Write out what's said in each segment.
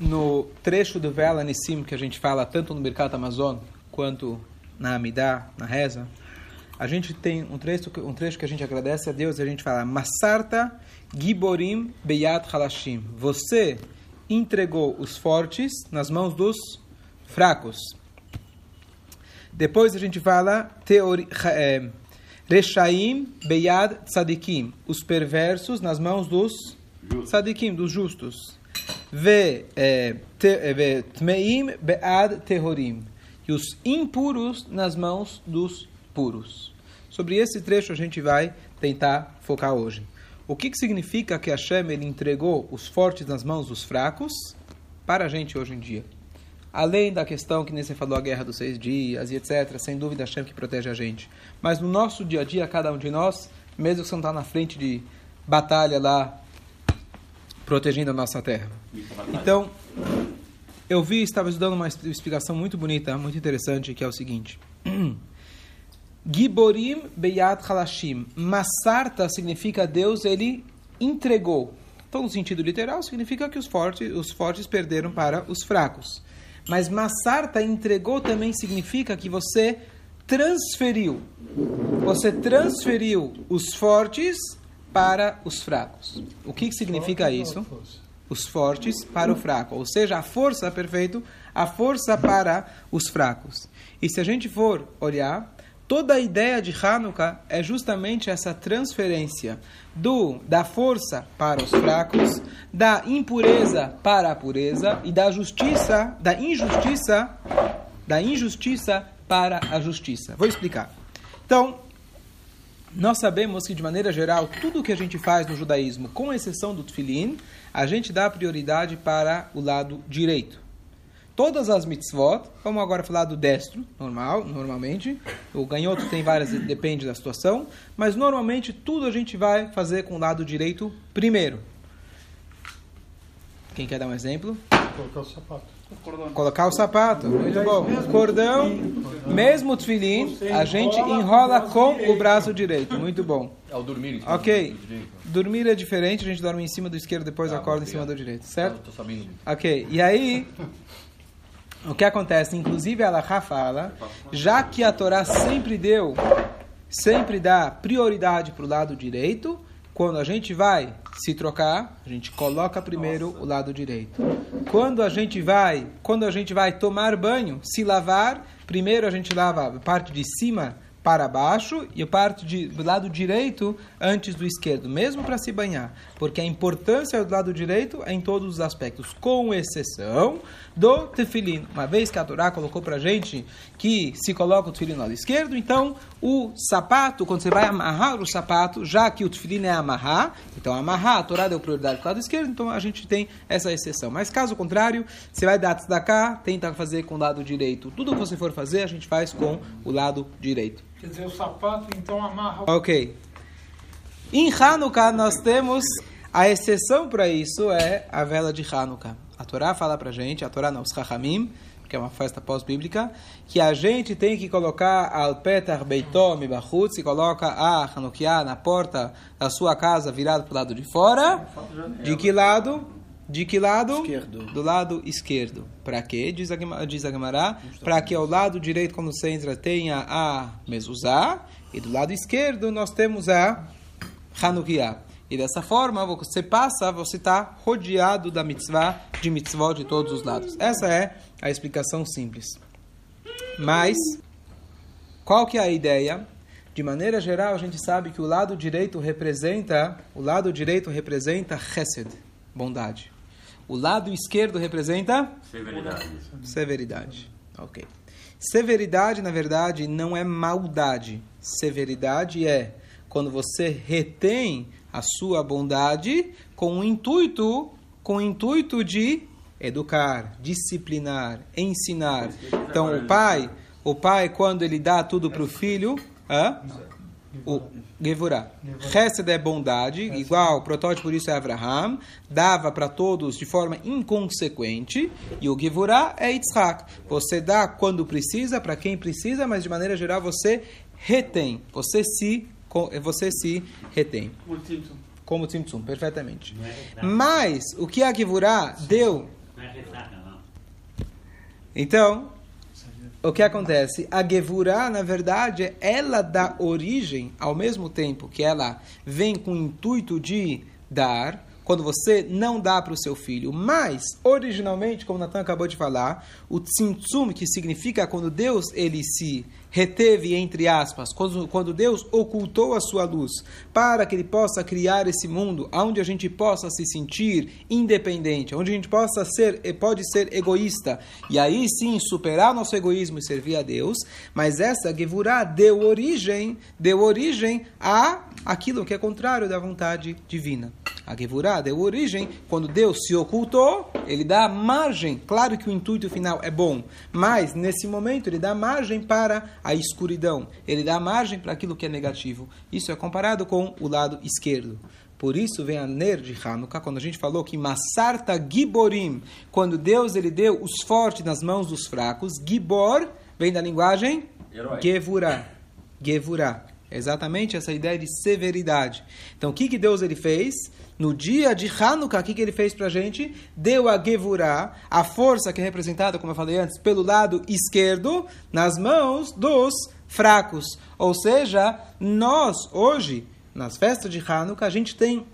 no trecho do Vela Nissim que a gente fala tanto no Mercado Amazon quanto na Amidá, na reza, a gente tem um trecho, um trecho que a gente agradece a Deus e a gente fala Masarta Giborim Beyat Halashim. Você entregou os fortes nas mãos dos fracos. Depois a gente fala teori, é, Reshaim Beyad Tzadikim. Os perversos nas mãos dos Tzadikim, dos justos. Tmeim Bead Terrorim. E os impuros nas mãos dos puros. Sobre esse trecho a gente vai tentar focar hoje. O que, que significa que Hashem ele entregou os fortes nas mãos dos fracos para a gente hoje em dia? Além da questão que nem você falou, a guerra dos seis dias e etc., sem dúvida Hashem que protege a gente. Mas no nosso dia a dia, cada um de nós, mesmo que você não está na frente de batalha lá, protegendo a nossa terra. Então, eu vi, estava estudando uma explicação muito bonita, muito interessante, que é o seguinte. Giborim Beyat Halashim. Masarta significa Deus, ele entregou. Então, no sentido literal, significa que os fortes, os fortes perderam para os fracos. Mas Masarta entregou também significa que você transferiu. Você transferiu os fortes para os fracos. O que, que significa isso? Os fortes para o fraco. Ou seja, a força, perfeito, a força para os fracos. E se a gente for olhar, toda a ideia de Hanukkah é justamente essa transferência do da força para os fracos, da impureza para a pureza e da justiça, da injustiça, da injustiça para a justiça. Vou explicar. Então, nós sabemos que de maneira geral, tudo que a gente faz no judaísmo, com exceção do tefilin, a gente dá prioridade para o lado direito todas as mitzvot, vamos agora falar do destro, normal, normalmente. O ganhoto tem várias, depende da situação, mas normalmente tudo a gente vai fazer com o lado direito primeiro. Quem quer dar um exemplo? Colocar o sapato. Colocar o sapato, muito bom. Cordão, mesmo tefilin, a gente enrola com o braço direito, muito bom. É o dormir. Ok. Dormir é diferente, a gente dorme em cima do esquerdo, depois acorda em cima do direito, certo? Tô sabendo. Ok, e aí o que acontece? Inclusive, ela fala, já que a Torá sempre deu, sempre dá prioridade para o lado direito, quando a gente vai se trocar, a gente coloca primeiro Nossa. o lado direito. Quando a gente vai, quando a gente vai tomar banho, se lavar, primeiro a gente lava a parte de cima para baixo e a parte de, do lado direito antes do esquerdo, mesmo para se banhar, porque a importância do lado direito é em todos os aspectos, com exceção do tefilim. Uma vez que a Torá colocou para gente que se coloca o tefilim no lado esquerdo, então o sapato, quando você vai amarrar o sapato, já que o tefilim é amarrar, então amarrar, a Torá deu prioridade para o lado esquerdo, então a gente tem essa exceção. Mas caso contrário, você vai dar da cá, tenta fazer com o lado direito. Tudo que você for fazer, a gente faz com o lado direito. Quer dizer, o sapato então amarra. Ok. Em Hanukkah nós temos a exceção para isso é a vela de Hanukkah. A Torá fala para gente, a Torá não, os Chachamim, que é uma festa pós-bíblica, que a gente tem que colocar al petar beitom bachut, se coloca a Hanukkah na porta da sua casa virado para o lado de fora. De que lado? De que lado? Esquerdo. Do lado esquerdo. Para quê? Diz a, diz a Gemara. Para que ao lado direito, quando você entra, tenha a mezuzá. E do lado esquerdo nós temos a Hanukkah. E dessa forma, você passa, você está rodeado da mitzvah, de mitzvah de todos os lados. Essa é a explicação simples. Mas, qual que é a ideia? De maneira geral, a gente sabe que o lado direito representa, o lado direito representa chesed, bondade. O lado esquerdo representa? Severidade. Severidade. Ok. Severidade, na verdade, não é maldade. Severidade é quando você retém a sua bondade com o intuito, com o intuito de educar, disciplinar, ensinar. Então, o pai, o pai quando ele dá tudo para o filho, hã? o Gevurah. Chesed é bondade, igual, o protótipo por isso é Abraham, dava para todos de forma inconsequente, e o Gevurah é Yitzhak. Você dá quando precisa, para quem precisa, mas de maneira geral você retém, você se, você se retém. Como Tzimtzum, perfeitamente. Mas, o que a Gevurah deu Então, o que acontece? A Gevurah, na verdade, ela dá origem, ao mesmo tempo que ela vem com o intuito de dar, quando você não dá para o seu filho. Mas, originalmente, como Natan acabou de falar, o tzimtzum, que significa quando Deus ele se reteve, entre aspas, quando, quando Deus ocultou a sua luz para que ele possa criar esse mundo onde a gente possa se sentir independente, onde a gente possa ser, pode ser egoísta, e aí sim superar nosso egoísmo e servir a Deus, mas essa Gevurah deu origem, deu origem a aquilo que é contrário da vontade divina. A Gevurah deu origem, quando Deus se ocultou, ele dá margem, claro que o intuito final é bom, mas nesse momento ele dá margem para a escuridão, ele dá margem para aquilo que é negativo. Isso é comparado com o lado esquerdo. Por isso vem a Ner de Hanukkah, quando a gente falou que Masarta Giborim, quando Deus ele deu os fortes nas mãos dos fracos, Gibor vem da linguagem Gevurah. Gevurah. Exatamente essa ideia de severidade. Então, o que, que Deus ele fez? No dia de Hanukkah, o que, que ele fez para a gente? Deu a Gevurah, a força que é representada, como eu falei antes, pelo lado esquerdo, nas mãos dos fracos. Ou seja, nós, hoje, nas festas de Hanukkah, a gente tem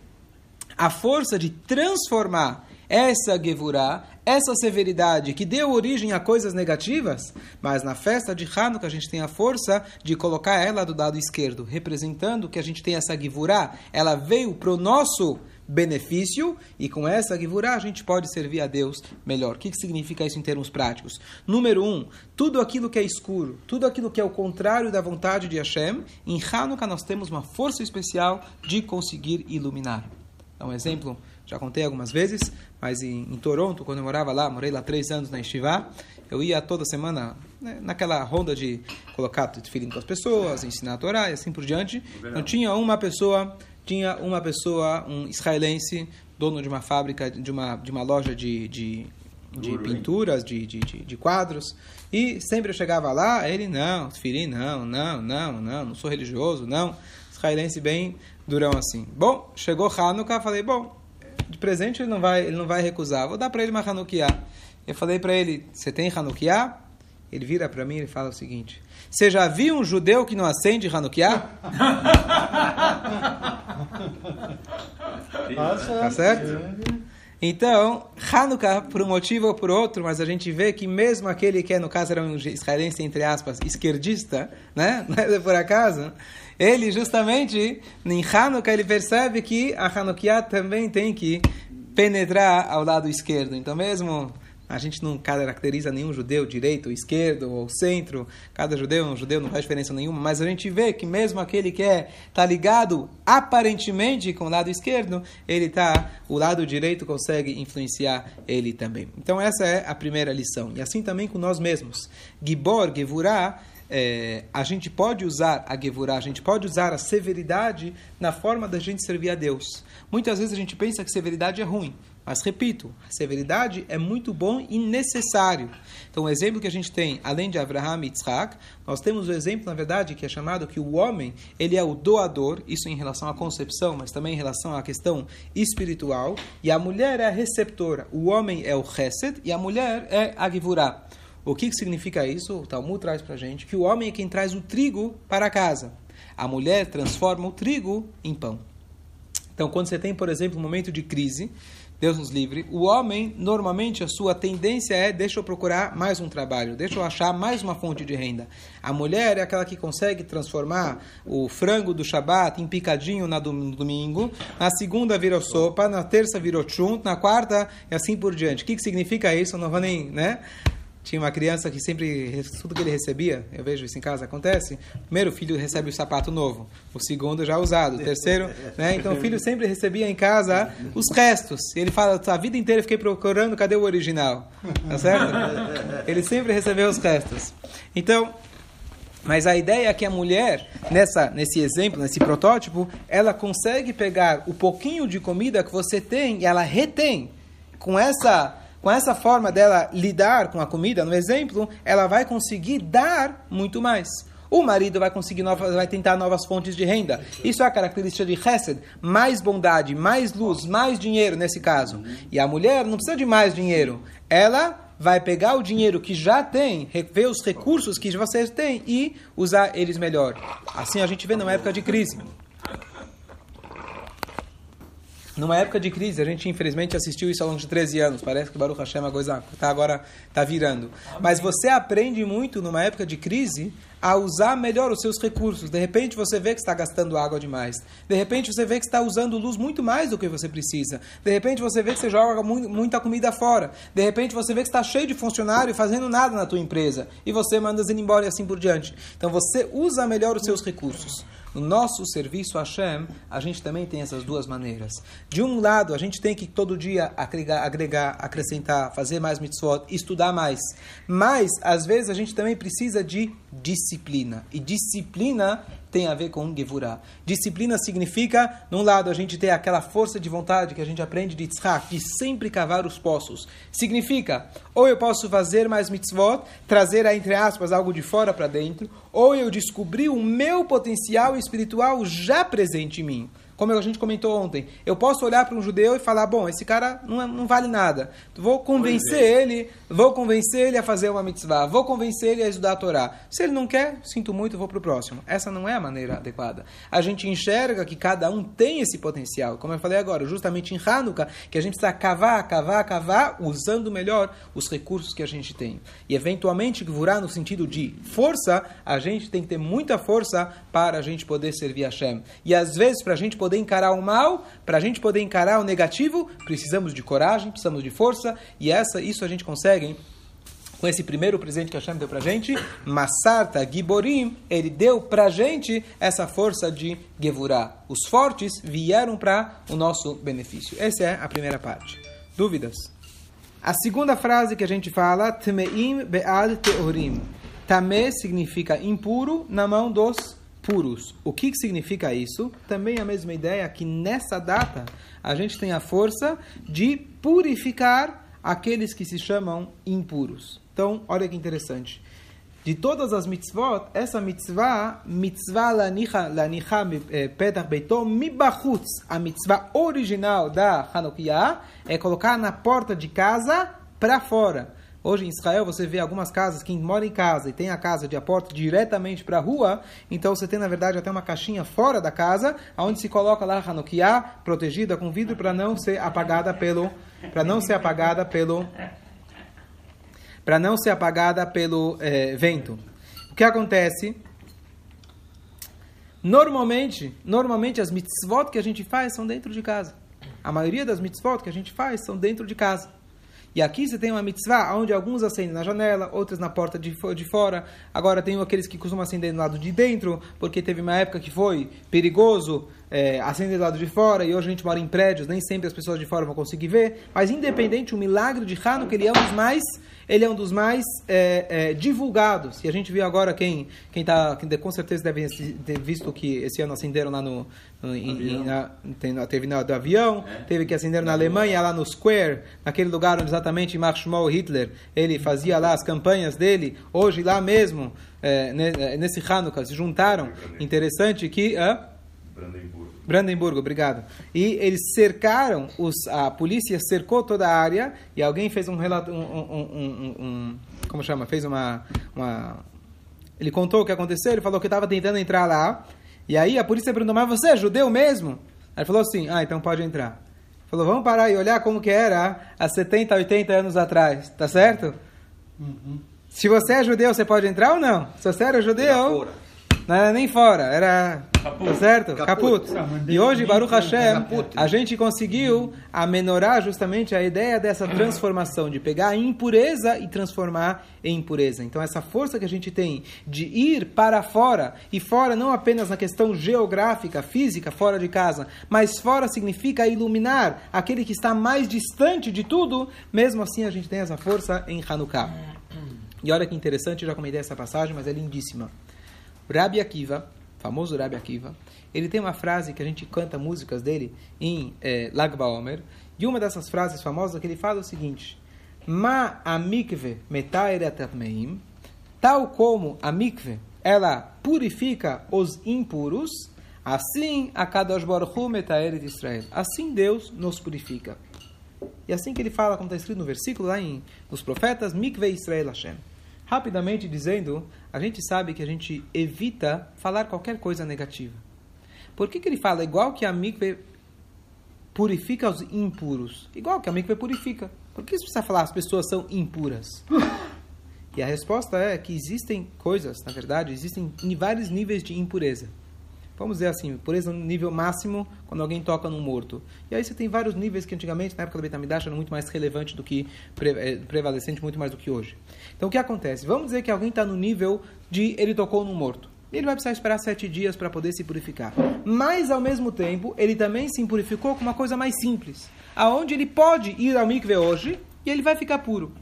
a força de transformar essa Gevurah, essa severidade que deu origem a coisas negativas, mas na festa de Hanukkah a gente tem a força de colocar ela do lado esquerdo, representando que a gente tem essa Gevurah, ela veio para o nosso benefício e com essa Gevurah a gente pode servir a Deus melhor. O que, que significa isso em termos práticos? Número um, tudo aquilo que é escuro, tudo aquilo que é o contrário da vontade de Hashem, em Hanukkah nós temos uma força especial de conseguir iluminar. Dá um exemplo já contei algumas vezes, mas em, em, Toronto, quando eu morava lá, morei lá três anos na Estivá, eu ia toda semana né, naquela ronda de colocar tefilim com as pessoas, ensinar a Torá e assim por diante. Então tinha uma pessoa, tinha uma pessoa, um israelense, dono de uma fábrica, de uma, de uma loja de, de, de pinturas, de, de, de, de, quadros, e sempre eu chegava lá, ele, não, tefilim, não, não, não, não, não sou religioso, não. Israelense bem durão assim. Bom, chegou Hanukkah, falei, bom, de presente ele não vai, ele não vai recusar. Vou dar para ele uma Hanukkah. Eu falei para ele: Você tem Hanukkah? Ele vira para mim e fala o seguinte: Você já viu um judeu que não acende Hanukkah? tá certo? Então, Hanukkah, por um motivo ou por outro, mas a gente vê que mesmo aquele que, é, no caso, era um israelense, entre aspas, esquerdista, né? Não é por acaso, ele justamente, em Hanukkah, ele percebe que a Hanukkah também tem que penetrar ao lado esquerdo. Então, mesmo a gente não caracteriza nenhum judeu direito, esquerdo ou centro. Cada judeu um judeu, não faz diferença nenhuma. Mas a gente vê que mesmo aquele que é tá ligado aparentemente com o lado esquerdo, ele tá o lado direito consegue influenciar ele também. Então essa é a primeira lição. E assim também com nós mesmos. Gibor, Gevurah, é, a gente pode usar a Gevurah, a gente pode usar a severidade na forma da gente servir a Deus. Muitas vezes a gente pensa que severidade é ruim. Mas repito, a severidade é muito bom e necessário. Então, o exemplo que a gente tem, além de Abraham e Yitzhak, nós temos o exemplo, na verdade, que é chamado que o homem, ele é o doador, isso em relação à concepção, mas também em relação à questão espiritual, e a mulher é a receptora. O homem é o Chesed e a mulher é a Givurah. O que, que significa isso? O Talmud traz para a gente que o homem é quem traz o trigo para casa. A mulher transforma o trigo em pão. Então, quando você tem, por exemplo, um momento de crise, Deus nos livre. O homem, normalmente, a sua tendência é: deixa eu procurar mais um trabalho, deixa eu achar mais uma fonte de renda. A mulher é aquela que consegue transformar o frango do Shabat em picadinho no domingo, na segunda virou sopa, na terça virou chunt, na quarta e assim por diante. O que, que significa isso? Eu não vou nem, né? Tinha uma criança que sempre, tudo que ele recebia, eu vejo isso em casa, acontece. O primeiro filho recebe o sapato novo, o segundo já usado, o terceiro, né? Então o filho sempre recebia em casa os restos. Ele fala, a vida inteira eu fiquei procurando, cadê o original? Tá certo? Ele sempre recebeu os restos. Então, mas a ideia é que a mulher, nessa, nesse exemplo, nesse protótipo, ela consegue pegar o pouquinho de comida que você tem e ela retém com essa com essa forma dela lidar com a comida, no exemplo, ela vai conseguir dar muito mais. o marido vai conseguir novas, vai tentar novas fontes de renda. Isso é a característica de Hesed, mais bondade, mais luz, mais dinheiro nesse caso. E a mulher não precisa de mais dinheiro. Ela vai pegar o dinheiro que já tem, ver os recursos que vocês têm e usar eles melhor. Assim a gente vê numa época de crise. Numa época de crise, a gente infelizmente assistiu isso ao longo de 13 anos. Parece que Baruch Hashem a coisa tá agora está virando. Mas você aprende muito numa época de crise a usar melhor os seus recursos. De repente você vê que está gastando água demais. De repente você vê que está usando luz muito mais do que você precisa. De repente você vê que você joga muita comida fora. De repente você vê que está cheio de funcionário fazendo nada na tua empresa. E você manda eles embora e assim por diante. Então você usa melhor os seus recursos. No nosso serviço a Hashem, a gente também tem essas duas maneiras. De um lado, a gente tem que todo dia agregar, agregar acrescentar, fazer mais mitzvot, estudar mais. Mas, às vezes, a gente também precisa de disciplina. E disciplina tem a ver com Gevurah. Disciplina significa, num lado, a gente ter aquela força de vontade que a gente aprende de Tzchak, de sempre cavar os poços. Significa, ou eu posso fazer mais mitzvot, trazer, entre aspas, algo de fora para dentro, ou eu descobri o meu potencial espiritual já presente em mim. Como a gente comentou ontem, eu posso olhar para um judeu e falar: bom, esse cara não, é, não vale nada. Vou convencer é. ele, vou convencer ele a fazer uma mitzvah, vou convencer ele a estudar a Torá. Se ele não quer, sinto muito, vou para o próximo. Essa não é a maneira adequada. A gente enxerga que cada um tem esse potencial. Como eu falei agora, justamente em Hanukkah, que a gente precisa cavar, cavar, cavar, usando melhor os recursos que a gente tem. E eventualmente, virar no sentido de força, a gente tem que ter muita força para a gente poder servir a Hashem. E às vezes, para a gente poder poder encarar o mal, para a gente poder encarar o negativo, precisamos de coragem, precisamos de força, e essa, isso a gente consegue com esse primeiro presente que a Hashem deu para gente, Masarta Giborim, ele deu para gente essa força de Gevurah. Os fortes vieram para o nosso benefício. Essa é a primeira parte. Dúvidas? A segunda frase que a gente fala, Tmeim Be'ad Teorim. Tamé significa impuro na mão dos puros. O que, que significa isso? Também a mesma ideia que nessa data a gente tem a força de purificar aqueles que se chamam impuros. Então, olha que interessante. De todas as mitzvot, essa mitzvah, mitzvah lanicha, lanicha eh, petach beitom mibachutz, a mitzvah original da Hanukkah, é colocar na porta de casa para fora. Hoje em Israel você vê algumas casas, quem mora em casa e tem a casa de a porta diretamente para a rua, então você tem na verdade até uma caixinha fora da casa, onde se coloca lá a Hanukkah, protegida com vidro para não ser apagada pelo para não ser apagada pelo para não ser apagada pelo é, vento. O que acontece? Normalmente, normalmente as mitzvot que a gente faz são dentro de casa. A maioria das mitzvot que a gente faz são dentro de casa. E aqui você tem uma mitzvah onde alguns acendem na janela, outros na porta de, de fora. Agora tem aqueles que costumam acender do lado de dentro, porque teve uma época que foi perigoso é, acender do lado de fora, e hoje a gente mora em prédios, nem sempre as pessoas de fora vão conseguir ver. Mas independente, o milagre de Hanukkah, ele é um dos mais ele é um dos mais é, é, divulgados. E a gente viu agora quem, quem, tá, quem com certeza deve ter visto que esse ano acenderam lá no, no em, na, teve no do avião, é. teve que acender na Alemanha, lá no Square, naquele lugar onde exatamente Marshmallow Hitler ele fazia lá as campanhas dele. Hoje lá mesmo, é, nesse Hanukkah, se juntaram. Interessante que... Brandenburgo. Brandenburgo, obrigado. E eles cercaram, os, a polícia cercou toda a área e alguém fez um relato, um, um, um, um como chama, fez uma, uma, ele contou o que aconteceu, ele falou que estava tentando entrar lá e aí a polícia perguntou, mas você é judeu mesmo? Aí ele falou assim, ah, então pode entrar. Falou, vamos parar e olhar como que era há 70, 80 anos atrás, tá certo? Uhum. Se você é judeu, você pode entrar ou não? Se você era judeu, não era nem fora, era. Tá certo? Caput. E hoje, Baruch Hashem, a gente conseguiu amenorar justamente a ideia dessa transformação, de pegar a impureza e transformar em pureza. Então, essa força que a gente tem de ir para fora, e fora não apenas na questão geográfica, física, fora de casa, mas fora significa iluminar aquele que está mais distante de tudo, mesmo assim a gente tem essa força em Hanukkah. E olha que interessante, já comentei essa passagem, mas é lindíssima. Rabi Akiva, famoso Rabi Akiva, ele tem uma frase que a gente canta músicas dele em é, Lag Baomer, e uma dessas frases famosas que ele fala é o seguinte: Ma amikve metaeret tal como a mikve ela purifica os impuros, assim a Kadosh Baruch Hu Metaeret Israel. Assim Deus nos purifica. E assim que ele fala, como está escrito no versículo lá em, nos profetas, Mikve Israel Hashem. Rapidamente dizendo, a gente sabe que a gente evita falar qualquer coisa negativa. Por que, que ele fala igual que a mikve purifica os impuros? Igual que a mikve purifica. Por que você precisa falar as pessoas são impuras? E a resposta é que existem coisas, na verdade, existem vários níveis de impureza. Vamos dizer assim, impureza no nível máximo quando alguém toca num morto. E aí você tem vários níveis que antigamente, na época do Betamidash, eram muito mais relevantes do que eh, prevalecente, muito mais do que hoje. Então o que acontece? Vamos dizer que alguém está no nível de ele tocou num morto. Ele vai precisar esperar sete dias para poder se purificar. Mas, ao mesmo tempo, ele também se purificou com uma coisa mais simples. Aonde ele pode ir ao mikve hoje e ele vai ficar puro.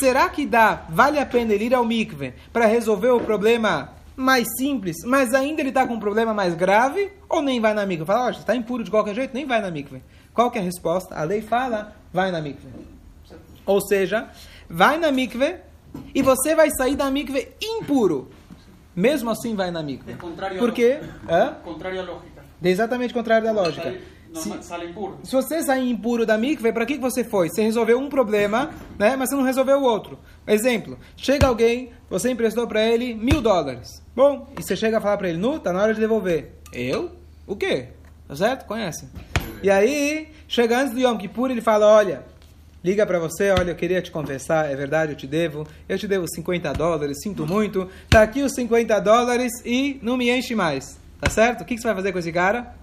Será que dá, vale a pena ele ir ao mikve para resolver o problema mais simples, mas ainda ele está com um problema mais grave? Ou nem vai na mikve? Fala, ó, está impuro de qualquer jeito, nem vai na mikve. Qual que é a resposta? A lei fala, vai na mikve. Ou seja, vai na mikve e você vai sair da mikve impuro. Mesmo assim vai na mikve. É contrário Por quê? Hã? Contrário à lógica. É exatamente contrário da lógica. Se, se você sair impuro da mikve, para que você foi? Você resolveu um problema, né? mas você não resolveu o outro. Exemplo, chega alguém, você emprestou para ele mil dólares. Bom, e você chega a falar para ele, nu, tá na hora de devolver. Eu? O quê? Tá certo? Conhece. E aí, chega antes do Yom Kippur, ele fala, olha, liga para você, olha, eu queria te confessar, é verdade, eu te devo, eu te devo 50 dólares, sinto muito, tá aqui os 50 dólares e não me enche mais, tá certo? O que, que você vai fazer com esse cara?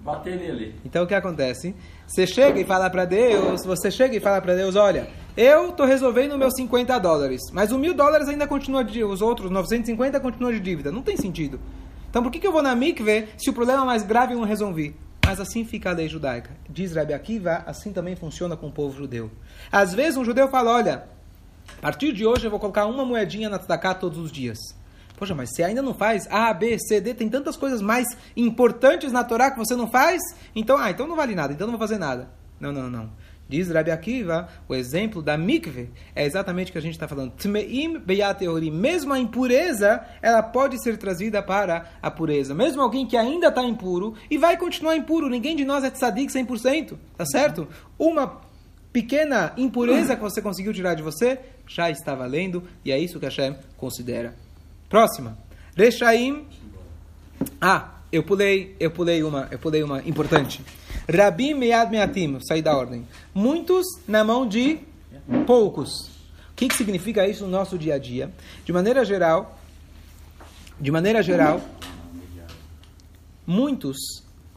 Bater nele. Então o que acontece? Você chega e fala para Deus, você chega e fala para Deus, olha, eu tô resolvendo meus 50 dólares, mas o mil dólares ainda continua de os outros 950 continuam de dívida, não tem sentido. Então por que, que eu vou na mikve se o problema mais grave eu não resolvi? Mas assim fica a lei judaica. Diz Rabbi Akiva, assim também funciona com o povo judeu. Às vezes um judeu fala, olha, a partir de hoje eu vou colocar uma moedinha na tzedakah todos os dias. Poxa, mas você ainda não faz A, B, C, D, tem tantas coisas mais importantes na Torá que você não faz? Então, ah, então não vale nada, então não vou fazer nada. Não, não, não. Diz Rabbi Akiva, o exemplo da mikve é exatamente o que a gente está falando. Tmeim beyateori. Mesmo a impureza, ela pode ser trazida para a pureza. Mesmo alguém que ainda está impuro e vai continuar impuro. Ninguém de nós é tzadik 100%, tá certo? Uma pequena impureza que você conseguiu tirar de você, já está valendo e é isso que Hashem considera. Próxima. Rechaim. Ah, eu pulei, eu pulei uma, eu pulei uma importante. Rabim Mead Meatim, saí da ordem. Muitos na mão de poucos. O que, que significa isso no nosso dia a dia? De maneira geral, de maneira geral, muitos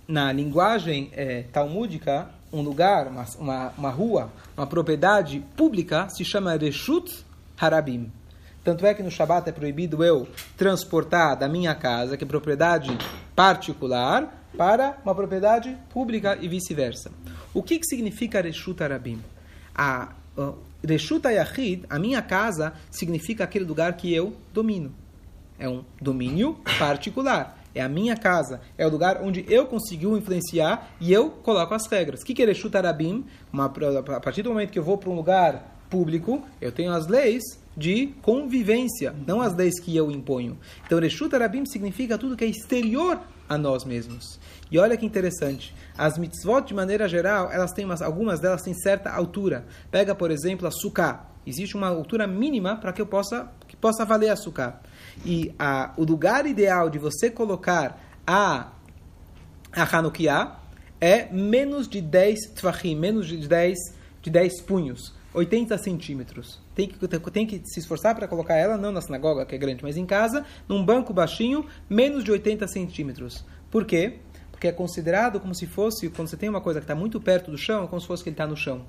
na linguagem é, talmúdica, um lugar, uma, uma, uma, rua, uma propriedade pública se chama Reshut Harabim. Tanto é que no Shabat é proibido eu transportar da minha casa, que é propriedade particular, para uma propriedade pública e vice-versa. O que, que significa Reshut Arabim? A uh, Reshut Ayahid, a minha casa, significa aquele lugar que eu domino. É um domínio particular. É a minha casa. É o lugar onde eu consigo influenciar e eu coloco as regras. O que, que é Reshut Arabim? Uma, a partir do momento que eu vou para um lugar público, eu tenho as leis de convivência, não as leis que eu imponho. Então, Reshut Arabim significa tudo que é exterior a nós mesmos. E olha que interessante, as mitzvot, de maneira geral, elas têm umas, algumas delas têm certa altura. Pega, por exemplo, a sukkah. Existe uma altura mínima para que eu possa, que possa valer a sukkah. E a, o lugar ideal de você colocar a, a Hanukkah é menos de 10 tvachim, menos de 10, de 10 punhos. 80 centímetros. Tem que, tem que se esforçar para colocar ela, não na sinagoga, que é grande, mas em casa, num banco baixinho, menos de 80 centímetros. Por quê? Porque é considerado como se fosse, quando você tem uma coisa que está muito perto do chão, é como se fosse que ele está no chão.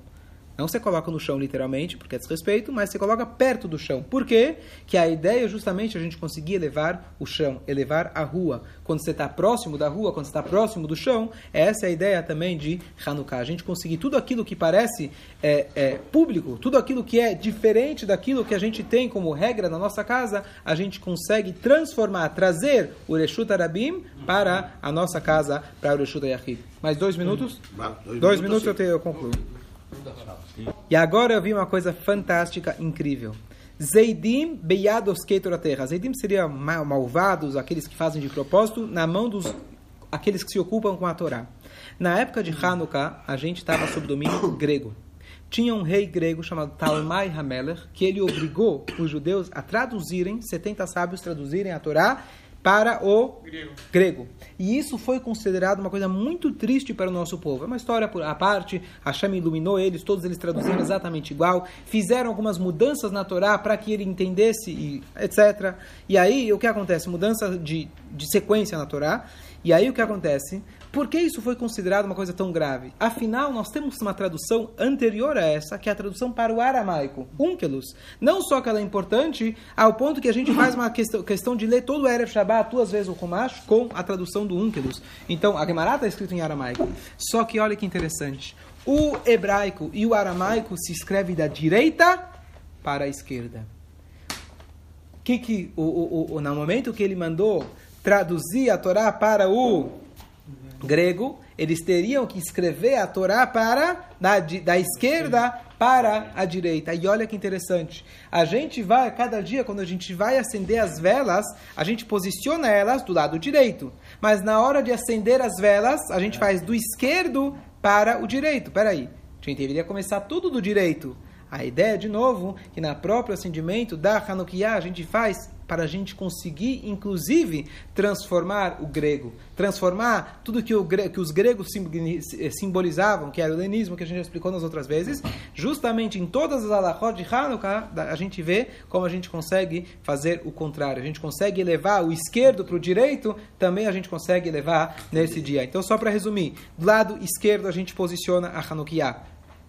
Não você coloca no chão literalmente, porque é desrespeito, mas você coloca perto do chão. Por quê? Que a ideia é justamente a gente conseguir elevar o chão, elevar a rua. Quando você está próximo da rua, quando você está próximo do chão, essa é a ideia também de Hanukkah. A gente conseguir tudo aquilo que parece é, é, público, tudo aquilo que é diferente daquilo que a gente tem como regra na nossa casa, a gente consegue transformar, trazer o Reshut Arabim para a nossa casa, para o Reshut Yahid. Mais dois minutos? Dois, dois minutos, eu, te, eu concluo. E agora eu vi uma coisa fantástica, incrível. Zeidim beyados keitor terra. Zeidim seria ma- malvados, aqueles que fazem de propósito, na mão dos aqueles que se ocupam com a Torá. Na época de Hanukkah, a gente estava sob domínio grego. Tinha um rei grego chamado Talmai Hameler, que ele obrigou os judeus a traduzirem, 70 sábios traduzirem a Torá para o Grego. grego. E isso foi considerado uma coisa muito triste para o nosso povo. É uma história por- à parte, Hashem iluminou eles, todos eles traduziram exatamente igual, fizeram algumas mudanças na Torá para que ele entendesse, e etc. E aí, o que acontece? Mudança de, de sequência na Torá. E aí, o que acontece? Por que isso foi considerado uma coisa tão grave? Afinal, nós temos uma tradução anterior a essa, que é a tradução para o aramaico, Unkelus. Não só que ela é importante, ao ponto que a gente faz uma questão, questão de ler todo o Erev Shabbat, duas vezes o Humash, com a tradução do Unkelus. Então, a Gemara está escrito em aramaico. Só que olha que interessante. O hebraico e o aramaico se escreve da direita para a esquerda que que o, o, o, no momento que ele mandou traduzir a Torá para o grego, eles teriam que escrever a Torá para da, da esquerda para a direita. E olha que interessante. A gente vai, cada dia, quando a gente vai acender as velas, a gente posiciona elas do lado direito. Mas na hora de acender as velas, a gente faz do esquerdo para o direito. Peraí, a gente deveria começar tudo do direito. A ideia, de novo, que na próprio acendimento da Hanukkah a gente faz para a gente conseguir, inclusive, transformar o grego, transformar tudo que, o, que os gregos eh, simbolizavam, que era o helenismo, que a gente já explicou nas outras vezes, justamente em todas as alahot de Hanukkah, a gente vê como a gente consegue fazer o contrário. A gente consegue elevar o esquerdo para o direito, também a gente consegue elevar nesse dia. Então, só para resumir, do lado esquerdo a gente posiciona a Hanukkah.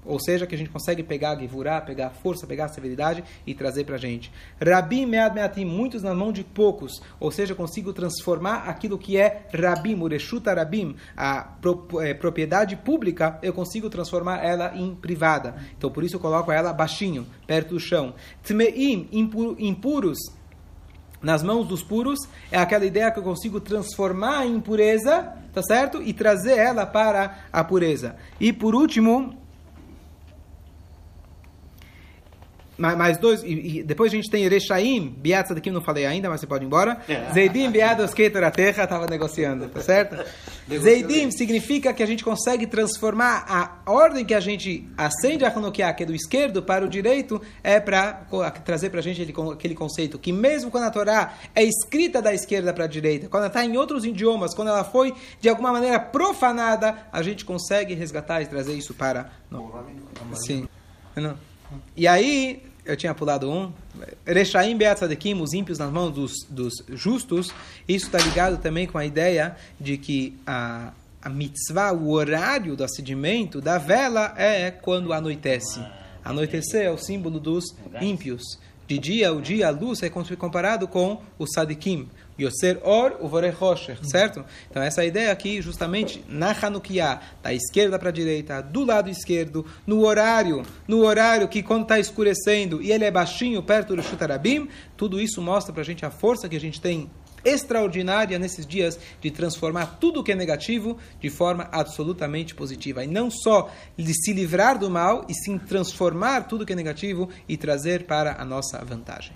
Ou seja, que a gente consegue pegar a Givurá, pegar a força, pegar a severidade e trazer para a gente. Rabim mead meatim, muitos na mão de poucos. Ou seja, consigo transformar aquilo que é Rabim, Ureshuta Rabim, a eh, propriedade pública, eu consigo transformar ela em privada. Então, por isso eu coloco ela baixinho, perto do chão. Tmeim, impu- impuros, nas mãos dos puros, é aquela ideia que eu consigo transformar em impureza, tá certo? E trazer ela para a pureza. E por último, Ma- mais dois, e, e depois a gente tem Erechaim, Biat daqui não falei ainda, mas você pode ir embora. Zeidim, Biados, Keter, a terra, estava negociando, tá certo? Zeidim significa que a gente consegue transformar a ordem que a gente acende a Hanukkah, que é do esquerdo para o direito, é para trazer para a gente aquele, con- aquele conceito que mesmo quando a Torá é escrita da esquerda para a direita, quando ela está em outros idiomas, quando ela foi de alguma maneira profanada, a gente consegue resgatar e trazer isso para... Não. Sim. Não. E aí, eu tinha pulado um. Rechaim Beatzadekim, os ímpios nas mãos dos, dos justos. Isso está ligado também com a ideia de que a, a mitzvah, o horário do acendimento da vela é quando anoitece. Anoitecer é o símbolo dos ímpios. De dia, o dia, a luz é comparado com o sadikim. Yoser Or, o Vorei Rocher, certo? Então, essa ideia aqui, justamente, na Hanukkah, da esquerda para a direita, do lado esquerdo, no horário, no horário que quando está escurecendo e ele é baixinho, perto do Shutarabim, tudo isso mostra para a gente a força que a gente tem extraordinária nesses dias de transformar tudo que é negativo de forma absolutamente positiva. E não só de se livrar do mal, e sim transformar tudo que é negativo e trazer para a nossa vantagem.